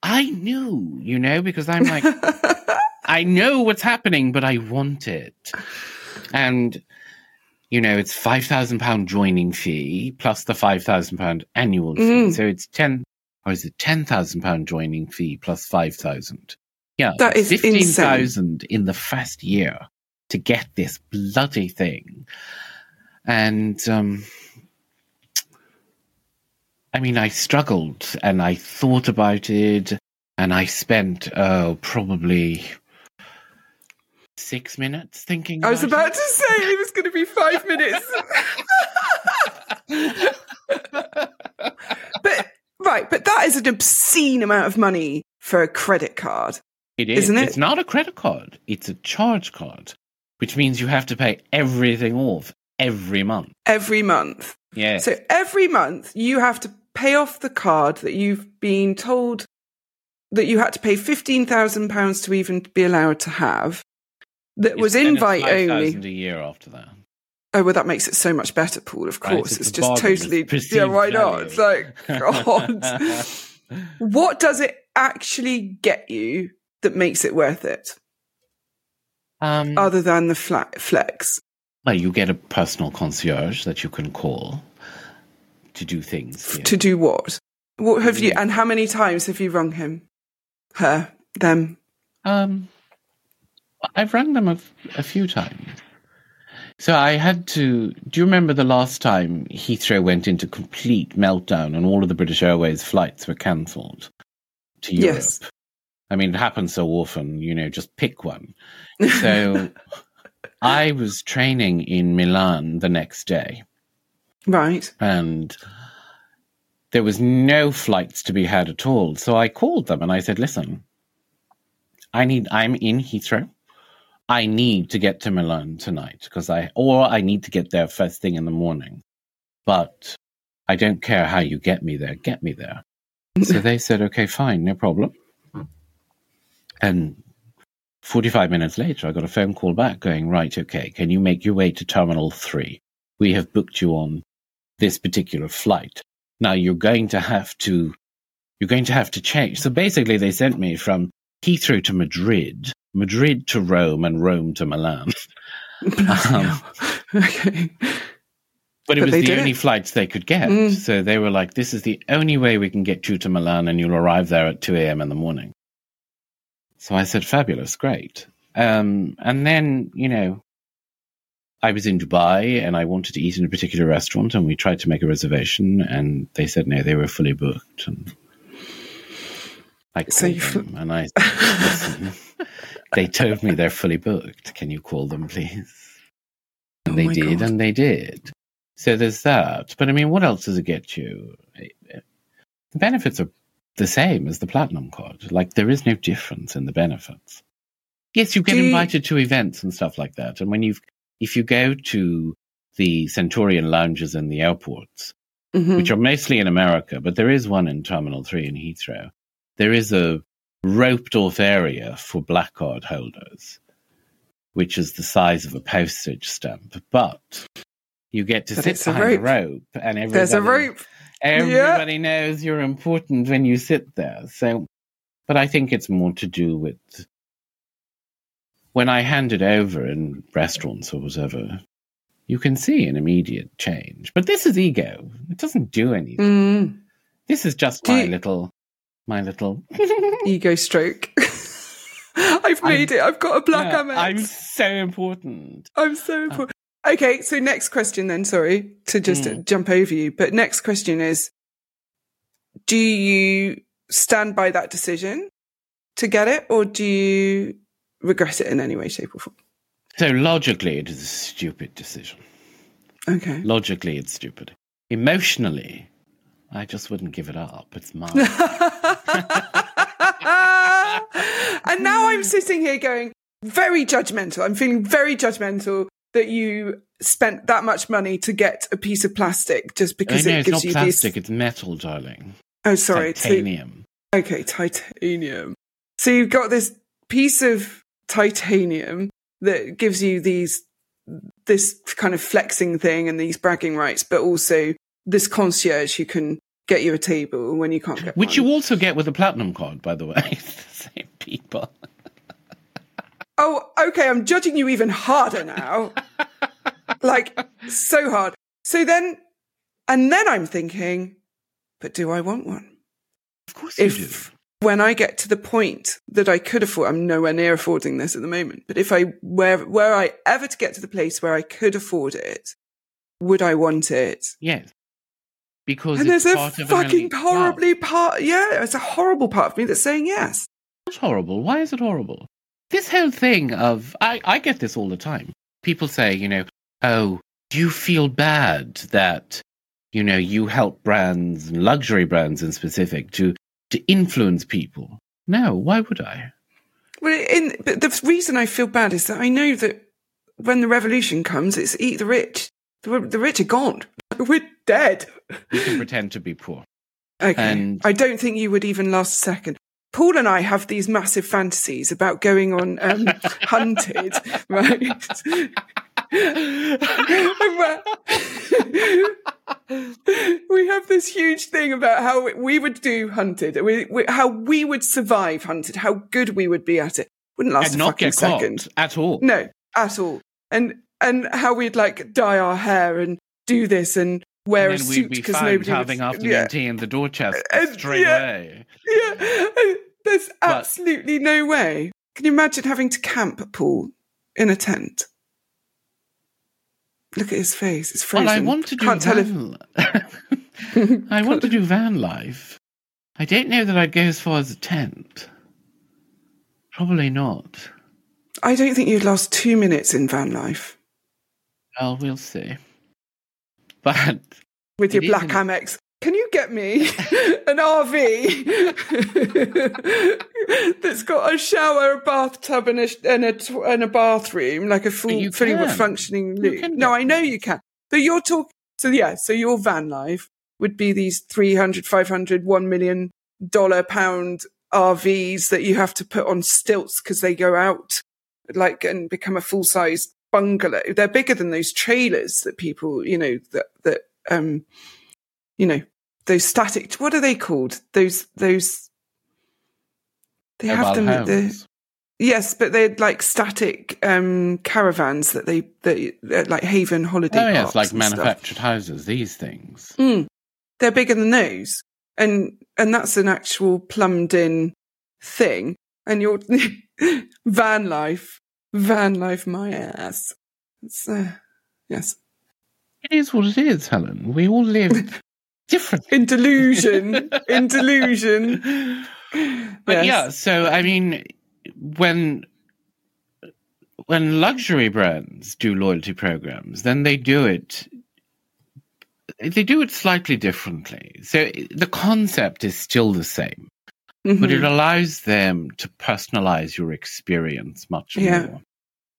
I knew, you know, because I'm like, I know what's happening, but I want it, and you know, it's five thousand pound joining fee plus the five thousand pound annual fee, Mm. so it's ten, or is it ten thousand pound joining fee plus five thousand? Yeah, That is fifteen thousand in the first year to get this bloody thing, and um, I mean, I struggled and I thought about it, and I spent oh probably six minutes thinking. I was about about to say it was going to be five minutes, but right, but that is an obscene amount of money for a credit card. It is. Isn't it? It's not a credit card. It's a charge card, which means you have to pay everything off every month. every month. Yeah. So every month you have to pay off the card that you've been told that you had to pay fifteen thousand pounds to even be allowed to have. That was invite only. a year after that. Oh well, that makes it so much better, Paul. Of Right, course, it's it's, just totally yeah. Why not? It's like God. what does it actually get you that makes it worth it, um, other than the flat flex? well, you get a personal concierge that you can call to do things. To do what? What have you? And how many times have you rung him, her, them? Um, I've rang them a, a few times. So I had to. Do you remember the last time Heathrow went into complete meltdown and all of the British Airways flights were cancelled to Europe? Yes. I mean, it happens so often. You know, just pick one. So I was training in Milan the next day, right. and there was no flights to be had at all. So I called them and I said, "Listen, I need. I'm in Heathrow. I need to get to Milan tonight because I, or I need to get there first thing in the morning. But I don't care how you get me there. Get me there." so they said, "Okay, fine, no problem." And 45 minutes later, I got a phone call back going, right, okay, can you make your way to Terminal 3? We have booked you on this particular flight. Now you're going to have to, you're going to have to change. So basically they sent me from Heathrow to Madrid, Madrid to Rome and Rome to Milan. Um, okay. But it But was the only it. flights they could get. Mm. So they were like, this is the only way we can get you to Milan and you'll arrive there at 2 a.m. in the morning. So I said, fabulous, great. Um, and then, you know, I was in Dubai and I wanted to eat in a particular restaurant and we tried to make a reservation and they said no, they were fully booked. And I So you fl- and I said, "Listen, they told me they're fully booked. Can you call them, please? And Oh they did, God. and they did. So there's that. But I mean, what else does it get you? The benefits are the same as the platinum card. Like there is no difference in the benefits. Yes, you get invited to events and stuff like that. And when you've, if you go to the Centurion lounges in the airports, Mhm. which are mostly in America, but there is one in Terminal 3 in Heathrow. There is a roped off area for black card holders, which is the size of a postage stamp. But you get to But sit a behind a rope. rope, and everybody, There's a rope. everybody knows you're important when you sit there. So, but I think it's more to do with when I hand it over in restaurants or whatever. You can see an immediate change, but this is ego. It doesn't do anything. Mm. This is just Do my you- little, my little. Ego stroke. I've made it. I've got a black Yeah, Amex. I'm so important. I'm so important. Okay, so next question then. Sorry to just Mm. jump over you, but next question is: Do you stand by that decision to get it, or do you regret it in any way, shape, or form? So logically, it is a stupid decision. Okay. Logically, it's stupid. Emotionally, I just wouldn't give it up. It's mine. and now I'm sitting here going, very judgmental. I'm feeling very judgmental that you spent that much money to get a piece of plastic just because oh, no, it it's gives not you plastic, this. it's metal, darling. Oh, sorry, so- Titanium. Okay, titanium. So you've got this piece of titanium that gives you these this kind of flexing thing and these bragging rights, but also this concierge who can get you a table when you can't get Which one. you also get with a platinum card, by the way. It's the same people. Oh, okay, I'm judging you even harder now. like so hard. So then and then I'm thinking, but do I want one? Of course you if when I get to the point that I could afford, I'm nowhere near affording this at the moment. But if I were were I ever to get to the place where I could afford it, would I want it? Yes. Because and it's there's a fucking horribly part. Yeah, it's a horrible part of me that's saying yes. It's horrible. Why is it horrible? This whole thing of I, I get this all the time. People say, you know, oh, do you feel bad that, you know, you help brands and luxury brands in specific to to influence people? No, why would I? Well, in, but the reason I feel bad is that I know that when the revolution comes, it's eat the rich. The, the rich are gone. We're dead. You can pretend to be poor. Okay. And- I don't think you would even last a second. Paul and I have these massive fantasies about going on um, hunted, right? we have this huge thing about how we would do hunted, we, we, how we would survive hunted, how good we would be at it. Wouldn't last and a not fucking get second. at all. No, at all. And and how we'd like dye our hair and do this and wear and a suit we'd be because nobody having would, afternoon yeah, tea in the Dorchester And- straight yeah. away. yeah. And There's But- absolutely no way. Can you imagine having to camp, Paul, in a tent? Look at his face; it's frozen. Well, I want to do Can't tell if van. I want to do van life. I don't know that I'd go as far as a tent. Probably not. I don't think you'd last two minutes in van life Well, we'll see. But with your black isn't- Amex. Can you get me an RV that's got a shower, a bathtub, and a and a, and a bathroom, like a full, fully functioning loo? No, I know you can. So you're talking. So yeah, so your van life would be these 300, 500, 1 million dollar pound RVs that you have to put on stilts because they go out like and become a full size bungalow. They're bigger than those trailers that people, you know, that that um, you know, those static. What are they called? Those those. They have them. At the, yes, but they're like static um caravans that they that like Haven holiday. Oh, yes, like and stuff. manufactured houses, these things. Mm. They're bigger than those, and and that's an actual plumbed in thing. And your van life, van life, my ass. It's uh, yes, It is what it is, Helen. We all live differently. in delusion, in delusion. But Yes. yeah, so I mean, when when luxury brands do loyalty programs, then they do it. They do it slightly differently. So the concept is still the same, but it Mhm. allows them to personalize your experience much Yeah. more.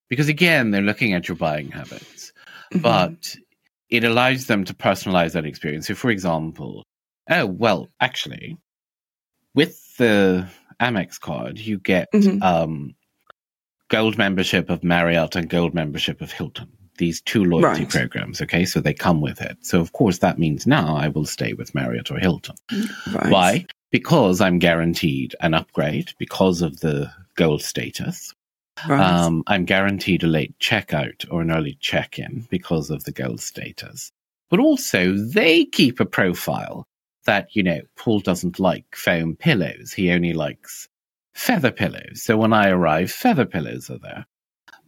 Because again, they're looking at your buying habits Mhm. but it allows them to personalize that experience. So, for example, oh, well, actually, with the Amex card, you get Mhm. um, gold membership of Marriott and gold membership of Hilton. These two loyalty Right. programs, okay? So they come with it. So, of course, that means now I will stay with Marriott or Hilton. Right. Why? Because I'm guaranteed an upgrade because of the gold status. Right. Um, I'm guaranteed a late checkout or an early check in because of the gold status. But also, they keep a profile that, you know, Paul doesn't like foam pillows. He only likes feather pillows. So when I arrive, feather pillows are there.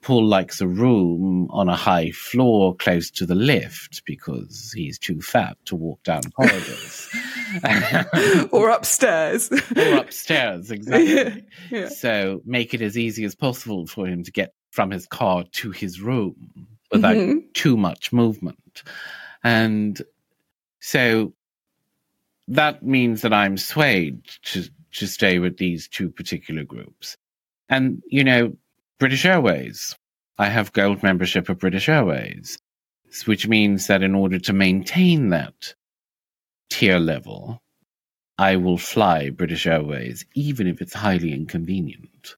Paul likes a room on a high floor close to the lift because he's too fat to walk down corridors. or upstairs. or upstairs, exactly. yeah. So make it as easy as possible for him to get from his car to his room without Mhm. too much movement. And so that means that I'm swayed to, to stay with these two particular groups. And, you know, British Airways. I have gold membership of British Airways, which means that in order to maintain that tier level, I will fly British Airways, even if it's highly inconvenient.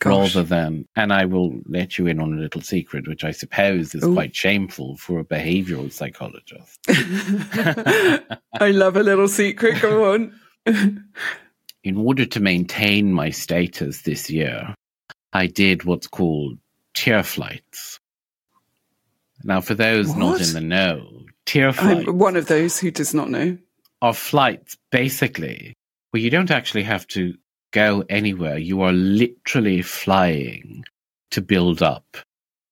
Gosh. Rather than, and I will let you in on a little secret, which I suppose is Ooh. quite shameful for a behavioral psychologist. I love a little secret. Go on. in order to maintain my status this year, I did what's called tier flights. Now, for those not in the know, tier flights I'm one of those who does not know. are flights basically where you don't actually have to go anywhere. You are literally flying to build up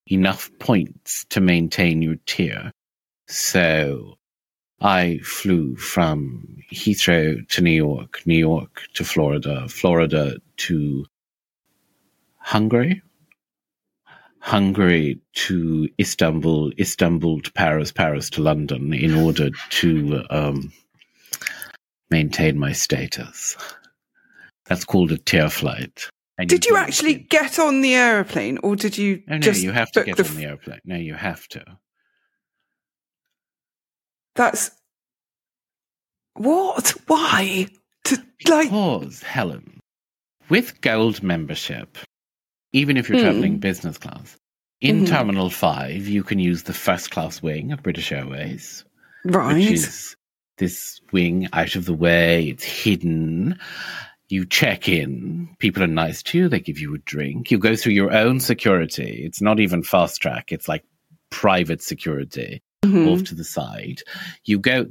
enough points to maintain your tier. So I flew from Heathrow to New York, New York to Florida, Florida to Hungary, Hungary to Istanbul, Istanbul to Paris, Paris to London in order to um, maintain my status. That's called a tier flight. And Did you do- actually get on the aeroplane, or did you No, no, just you have to get the on the airplane. No, you have to. That's what? Why? To like Pause, Helen. With gold membership, even if you're Hmm. traveling business class, in Mhm. Terminal 5, you can use the first class wing of British Airways, right? which is this wing out of the way, it's hidden. You check in, people are nice to you, they give you a drink. You go through your own security. It's not even fast track, it's like private security. Mhm. off to the side. You go,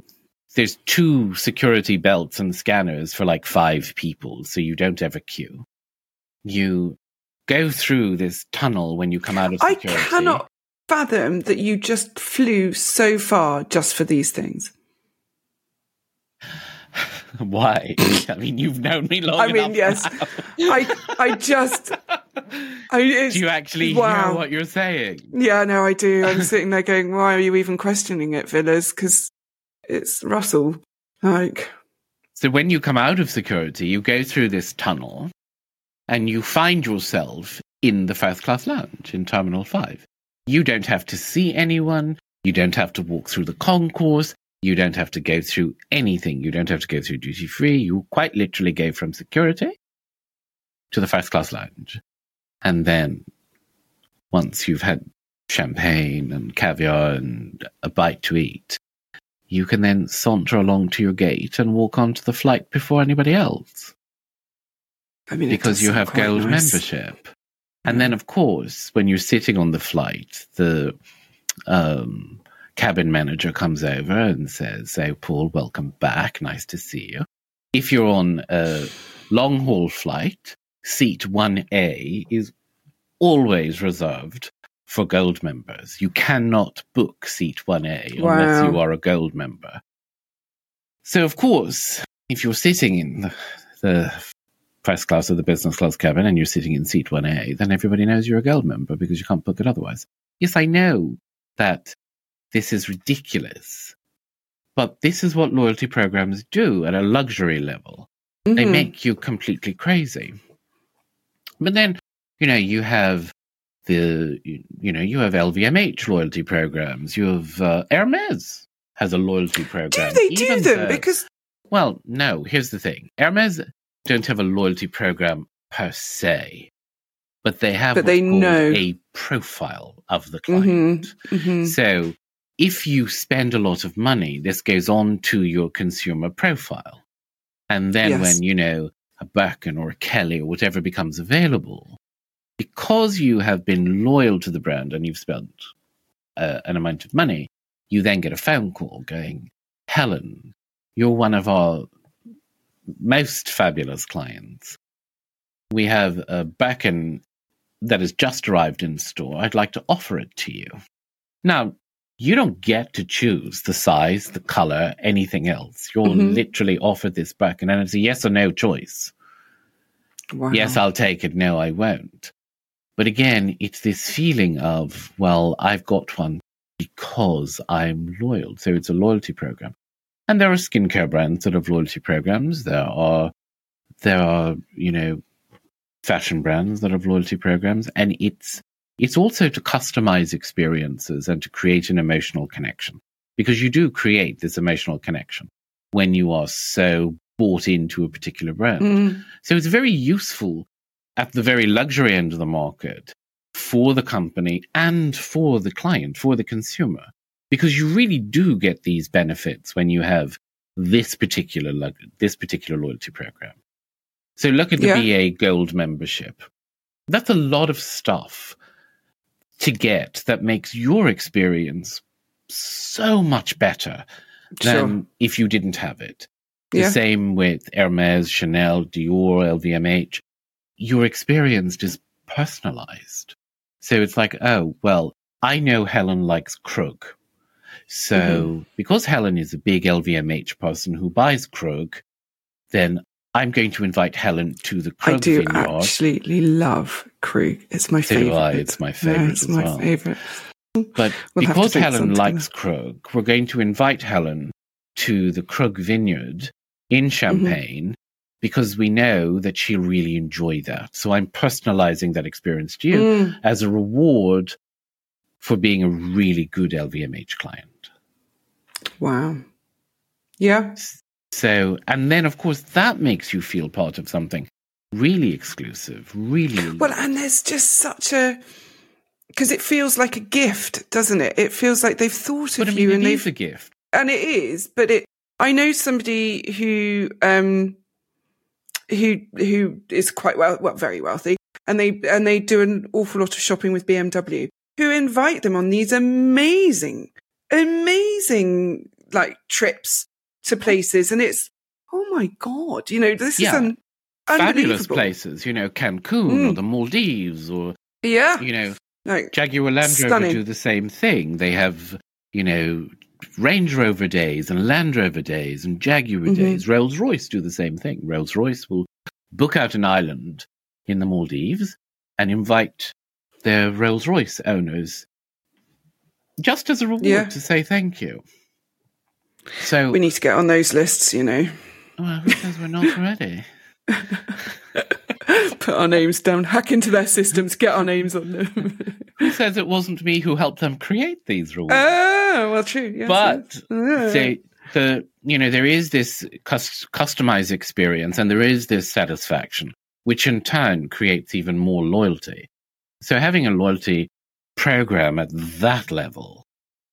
there's two security belts and scanners for like five people, so you don't have a queue. You go through this tunnel when you come out of security. I cannot fathom that you just flew so far just for these things. Why? I mean, you've known me long I mean, yes. now. I I just I Do you actually wow. hear what you're saying? Yeah, no, I do. I'm sitting there going, why are you even questioning it, Villas? Because it's Russell. Like, So when you come out of security, you go through this tunnel and you find yourself in the first class lounge in Terminal 5. You don't have to see anyone. You don't have to walk through the concourse. You don't have to go through anything. You don't have to go through duty free. You quite literally go from security to the first class lounge. And then once you've had champagne and caviar and a bite to eat, you can then saunter along to your gate and walk onto the flight before anybody else I mean, because you have gold nice. membership. And then, of course, when you're sitting on the flight, the um, cabin manager comes over and says, So, Paul, welcome back. Nice to see you. If you're on a long haul flight, seat 1A is always reserved for gold members. You cannot book seat 1A unless you are a gold member. So, of course, if you're sitting in the, the first class or the business class cabin and you're sitting in seat 1A, then everybody knows you're a gold member because you can't book it otherwise. Yes, I know that this is ridiculous, but this is what loyalty programs do at a luxury level. They Mhm. make you completely crazy. But then, you know, you have the, you, know, you have LVMH loyalty programs. You have uh, Hermes has a loyalty program. Do they do them? though- Because well, no, here's the thing. Hermes don't have a loyalty program per se, but they have But what's they know. a profile of the client. Mhm. So if you spend a lot of money, this goes on to your consumer profile. And then Yes. when, you know, a Birkin or a Kelly or whatever becomes available, because you have been loyal to the brand and you've spent uh, an amount of money, you then get a phone call going, Helen, you're one of our most fabulous clients. We have a Birkin that has just arrived in store. I'd like to offer it to you. Now, you don't get to choose the size, the color, anything else. You're Mhm. literally offered this Birkin, and it's a yes or no choice. wow. Yes, I'll take it. No, I won't. But again, it's this feeling of, well, I've got one because I'm loyal. So it's a loyalty program. And there are skincare brands that have loyalty programs. There are, there are, you know, fashion brands that have loyalty programs, and it's it's also to customize experiences and to create an emotional connection because you do create this emotional connection when you are so bought into a particular brand. Mm. So it's very useful at the very luxury end of the market for the company and for the client, for the consumer, because you really do get these benefits when you have this particular this particular loyalty program. So look at the yeah. BA Gold membership. That's a lot of stuff to get that makes your experience so much better sure. than if you didn't have it. The yeah. same with Hermes, Chanel, Dior, LVMH. Your experience is personalized. So it's like, oh, well, I know Helen likes Krug. So mm-hmm. because Helen is a big LVMH person who buys Krug, then I'm going to invite Helen to the Krug vineyard. I do vineyard. absolutely love Krug. It's my so favorite. It's my favorite yeah, it's my well. favorite. But we'll because Helen likes Krug, we're going to invite Helen to the Krug vineyard in mm-hmm. Champagne mm-hmm. because we know that she'll really enjoy that. So I'm personalizing that experience to you mm. as a reward for being a really good LVMH client. Wow. Yeah. So, and then of course that makes you feel part of something really exclusive, really. Well, and there's just such a because it feels like a gift, doesn't it? It feels like they've thought of I mean, you, and they've a gift, and it is. But it, I know somebody who um who who is quite well, well, very wealthy, and they and they do an awful lot of shopping with BMW. Who invite them on these amazing, amazing like trips to places, and it's oh my god, you know, this yeah. is an fabulous places, you know, Cancun mm. or the Maldives or yeah, you know, like Jaguar Land Rover do the same thing. They have you know Range Rover days and Land Rover days and Jaguar mm-hmm. days. Rolls Royce do the same thing. Rolls Royce will book out an island in the Maldives and invite their Rolls Royce owners just as a reward yeah. to say thank you. So we need to get on those lists, you know. Well, who says we're not already? Put our names down, hack into their systems, get our names on them. who says it wasn't me who helped them create these rules? Oh, well, true. Yes, but yes. The you know there is this customized experience, and there is this satisfaction, which in turn creates even more loyalty. So having a loyalty program at that level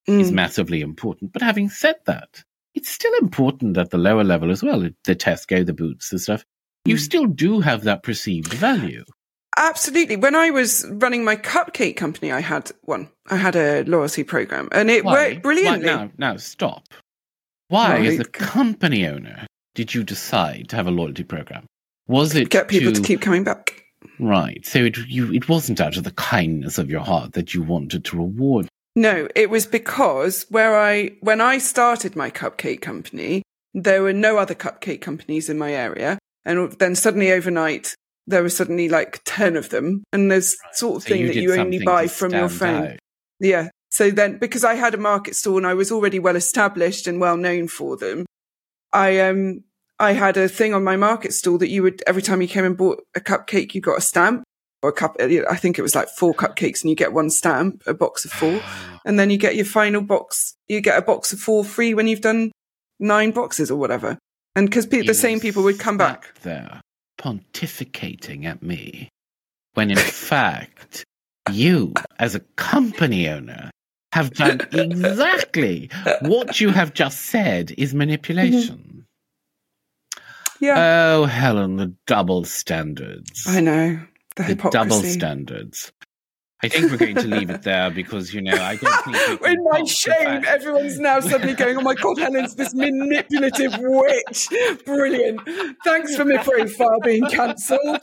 mm. is massively important. But having said that, it's still important at the lower level as well. The Tesco, the Boots, the stuff. You mm. still do have that perceived value. Absolutely. When I was running my cupcake company, I had one. I had a loyalty program and it Why? worked brilliantly. Why? Now, now stop. Why, as a company owner, did you decide to have a loyalty program? Was it to get people to, to keep coming back? Right. So it you it wasn't out of the kindness of your heart that you wanted to reward. No, it was because where I when I started my cupcake company, there were no other cupcake companies in my area, and then suddenly overnight there were suddenly like ten of them, and there's right. sort of so thing you that you only buy from your friend. Out. Yeah. So then, because I had a market stall and I was already well established and well known for them, I um I had a thing on my market stall that you would, every time you came and bought a cupcake, you got a stamp or a cup. I think it was like four cupcakes and you get one stamp, a box of four. And then you get your final box, you get a box of four free when you've done nine boxes or whatever. And because pe- the same people would come back. There, pontificating at me, when in fact, you, as a company owner, have done exactly what you have just said is manipulation. Mm-hmm. Yeah. Oh, Helen, the double standards. I know. The, the double standards. I think we're going to leave it there because, you know, I don't think. In my shame, everyone's now suddenly going, oh my God, Helen's this manipulative witch. Brilliant. Thanks for my profile being cancelled.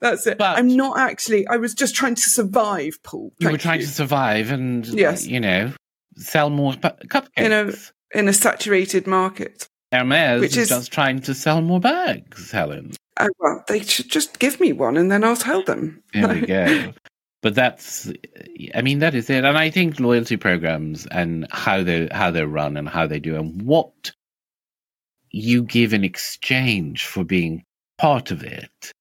That's it. But I'm not actually, I was just trying to survive, Paul. You were trying you. to survive and, yes. you know, sell more cupcakes. In a, in a saturated market. Hermes Which is, just trying to sell more bags, Helen. Uh, well, they should just give me one and then I'll tell them. There we go. but that's, I mean, that is it. And I think loyalty programs and how they how they're run and how they do and what you give in exchange for being part of it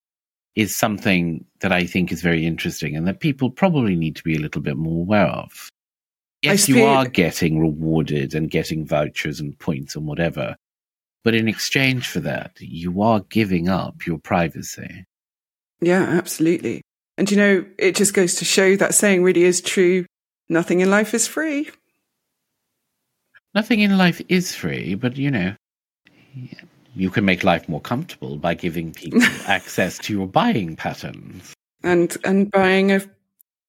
is something that I think is very interesting and that people probably need to be a little bit more aware of. Yes, you are getting rewarded and getting vouchers and points and whatever. But in exchange for that, you are giving up your privacy. Yeah, absolutely. And you know, it just goes to show that saying really is true. Nothing in life is free. Nothing in life is free, but you know, you can make life more comfortable by giving people access to your buying patterns. And and buying a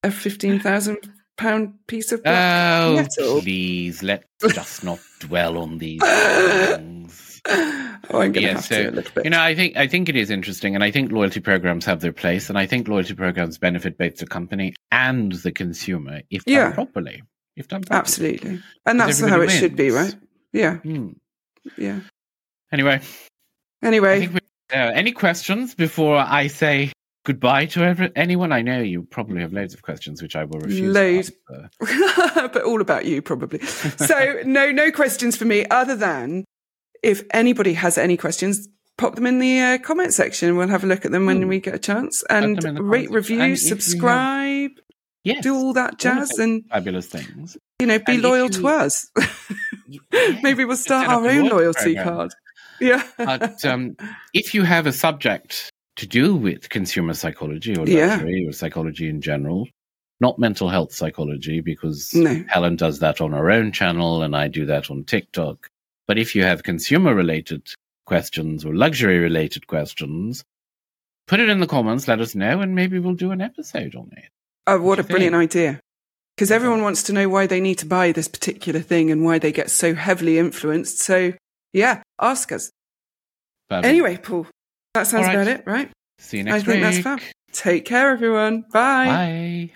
a fifteen thousand pound piece of oh, metal. Please let's just not dwell on these things. Oh, I'm yeah, so, to a little bit. You know, I think I think it is interesting, and I think loyalty programs have their place, and I think loyalty programs benefit both the company and the consumer if done yeah. properly. If done properly. absolutely, and that's how it wins. should be, right? Yeah, mm. yeah. Anyway, anyway, we, uh, any questions before I say goodbye to every, anyone? I know you probably have loads of questions, which I will refuse. Loads, but all about you probably. So no, no questions for me other than if anybody has any questions, pop them in the uh, comment section. We'll have a look at them when Ooh. we get a chance. And rate, review, and subscribe, have, yes, do all that jazz, and fabulous things. You know, be and loyal you, to us. Maybe we'll start our own loyalty program. card. Yeah. but um, if you have a subject to do with consumer psychology or luxury yeah. or psychology in general, not mental health psychology, because no. Helen does that on her own channel and I do that on TikTok. But if you have consumer related questions or luxury related questions, put it in the comments, let us know, and maybe we'll do an episode on it. Oh, what, what a brilliant think? idea. Because everyone wants to know why they need to buy this particular thing and why they get so heavily influenced. So, yeah, ask us. Perfect. Anyway, Paul, that sounds right. about it, right? See you next I week. I think that's fab. Take care, everyone. Bye. Bye.